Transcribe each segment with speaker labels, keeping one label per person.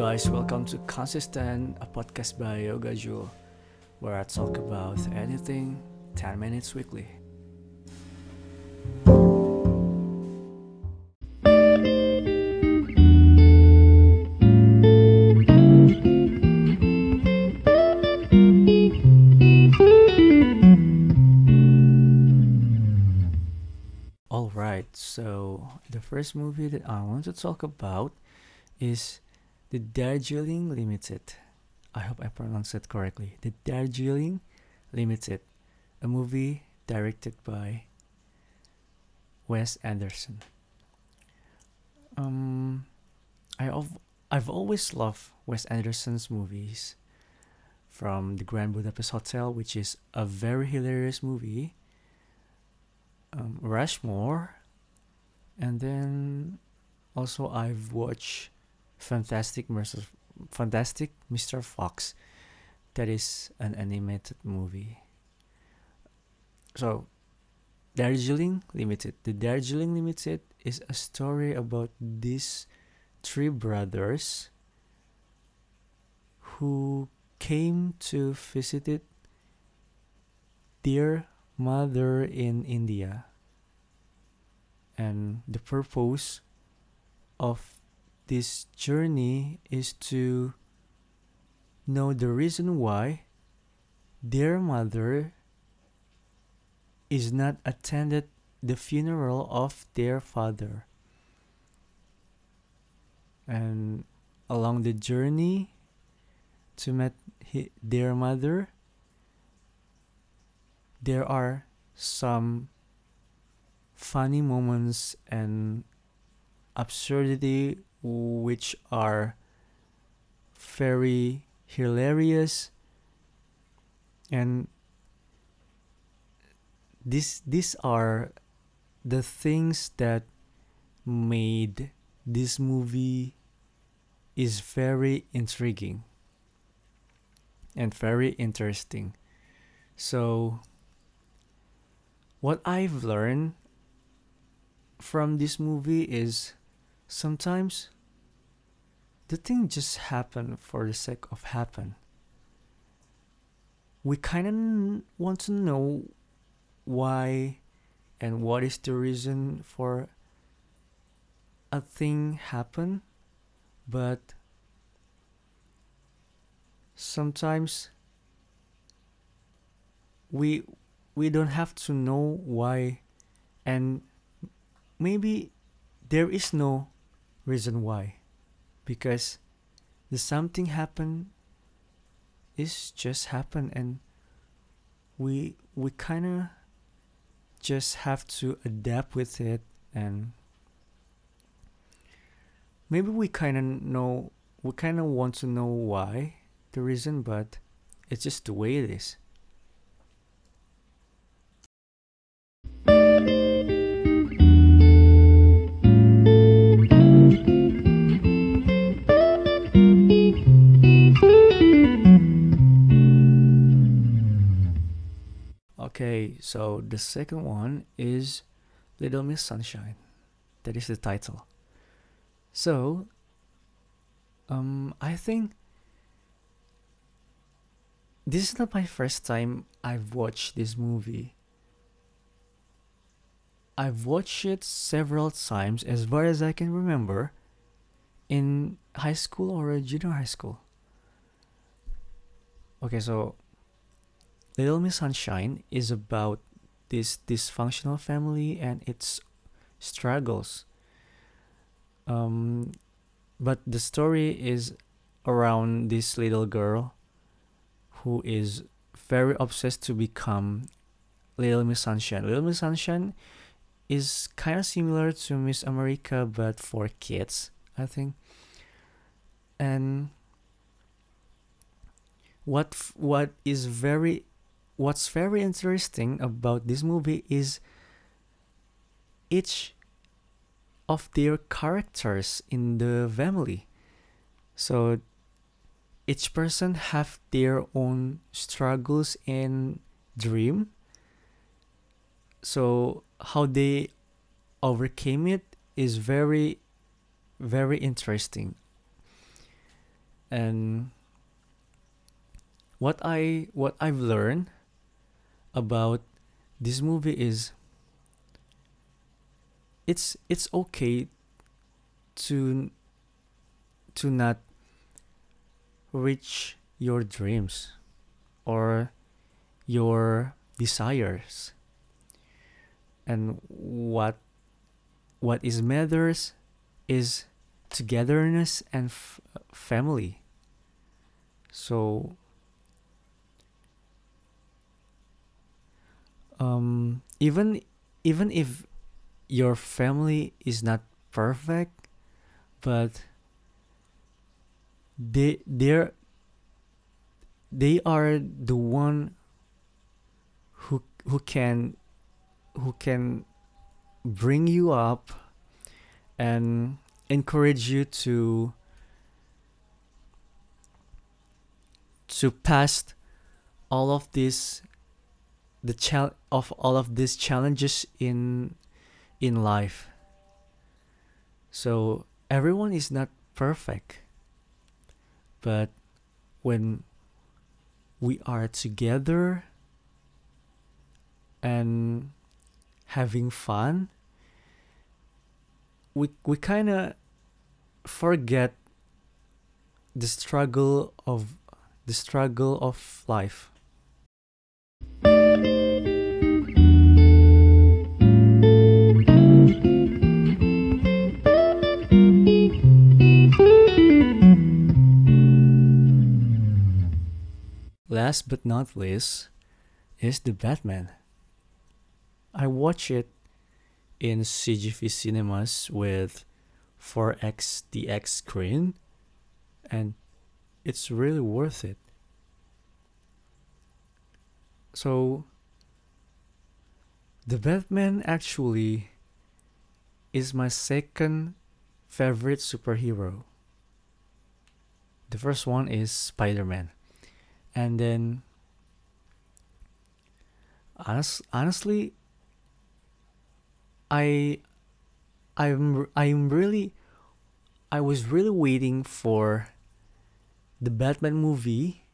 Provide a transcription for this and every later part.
Speaker 1: guys, welcome to Consistent, a podcast by Yoga Jewel, where I talk about anything 10 minutes weekly. Alright, so the first movie that I want to talk about is The Darjeeling Limited. I hope I pronounced it correctly. The Darjeeling Limited, a movie directed by Wes Anderson. Um, I of, I've always loved Wes Anderson's movies, from The Grand Budapest Hotel, which is a very hilarious movie. Um, Rushmore, and then also I've watched Fantastic Mr. Fantastic Mr. Fox. That is an animated movie. So, Darjeeling Limited. The Darjeeling Limited is a story about these three brothers who came to visit their mother in India. And the purpose of this journey is to know the reason why their mother is not attended the funeral of their father. And along the journey to meet their mother there are some funny moments and absurdity which are very hilarious. And this these are the things that made this movie is very intriguing and very interesting. So what I've learned from this movie is sometimes the thing just happen for the sake of happen. We kind of want to know why and what is the reason for a thing happen, but sometimes we we don't have to know why and maybe there is no reason why. Because the something happened is just happened and we we kind of just have to adapt with it and maybe we kind of know we kind of want to know why the reason but it's just the way it is so the second one is Little Miss Sunshine. That is the title. So, um, I think this is not my first time I've watched this movie. I've watched it several times as far as I can remember in high school or junior high school. Okay, so Little Miss Sunshine is about this dysfunctional family and its struggles. Um, but the story is around this little girl who is very obsessed to become Little Miss Sunshine. Little Miss Sunshine is kind of similar to Miss America, but for kids, I think. And what what is very what's very interesting about this movie is each of their characters in the family. So each person have their own struggles and dream. So how they overcame it is very very interesting. And what I what I've learned about this movie is it's it's okay to to not reach your dreams or your desires. And what what is matters is togetherness and f- family. So um even even if your family is not perfect but they they're they are the one who who can who can bring you up and encourage you to to pass all of this the chal- of all of these challenges in in life. So everyone is not perfect but when we are together and having fun we we kind of forget the struggle of the struggle of life Last but not least is The Batman. I watch it in CGV cinemas with 4X DX screen and it's really worth it. So The Batman actually is my second favorite superhero. The first one is Spider-Man. And then honest, honestly I I'm I'm really I was really waiting for the Batman movie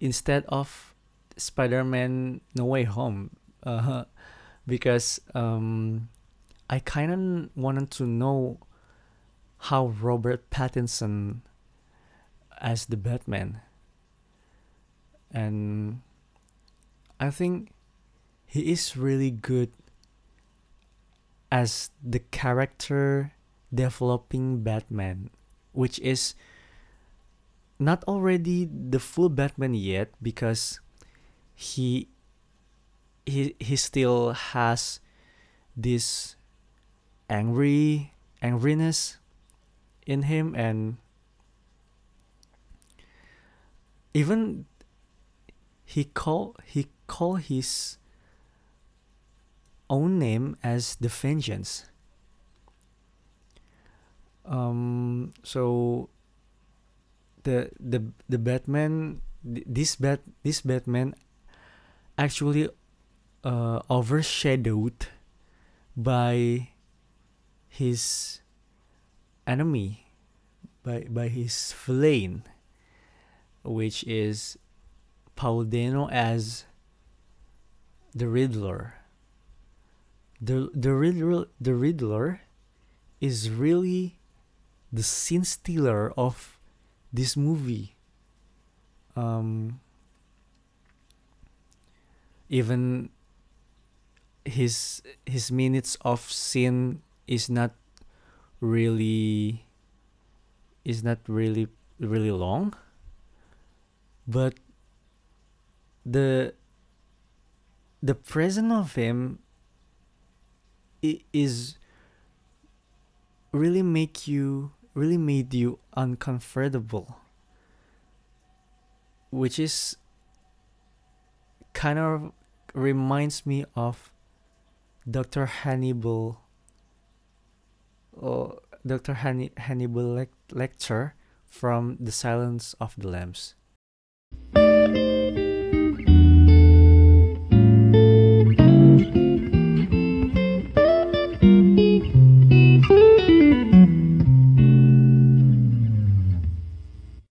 Speaker 1: instead of Spider-Man No Way Home. Uh, because um I kind of wanted to know how Robert Pattinson as the Batman. And I think he is really good as the character developing Batman, which is not already the full Batman yet because he he he still has this angry angriness in him and even he call he call his own name as the vengeance. Um so the the the batman this bat this batman actually uh overshadowed by his enemy by by his villain which is Paul Dano as the Riddler. The the Riddler the Riddler is really the scene stealer of this movie. Um even his his minutes of scene is not really is not really really long but the the presence of him is really make you really made you uncomfortable which is kind of reminds me of Dr. Hannibal or Dr. Hanni- Hannibal Le- Lecter from The Silence of the Lambs.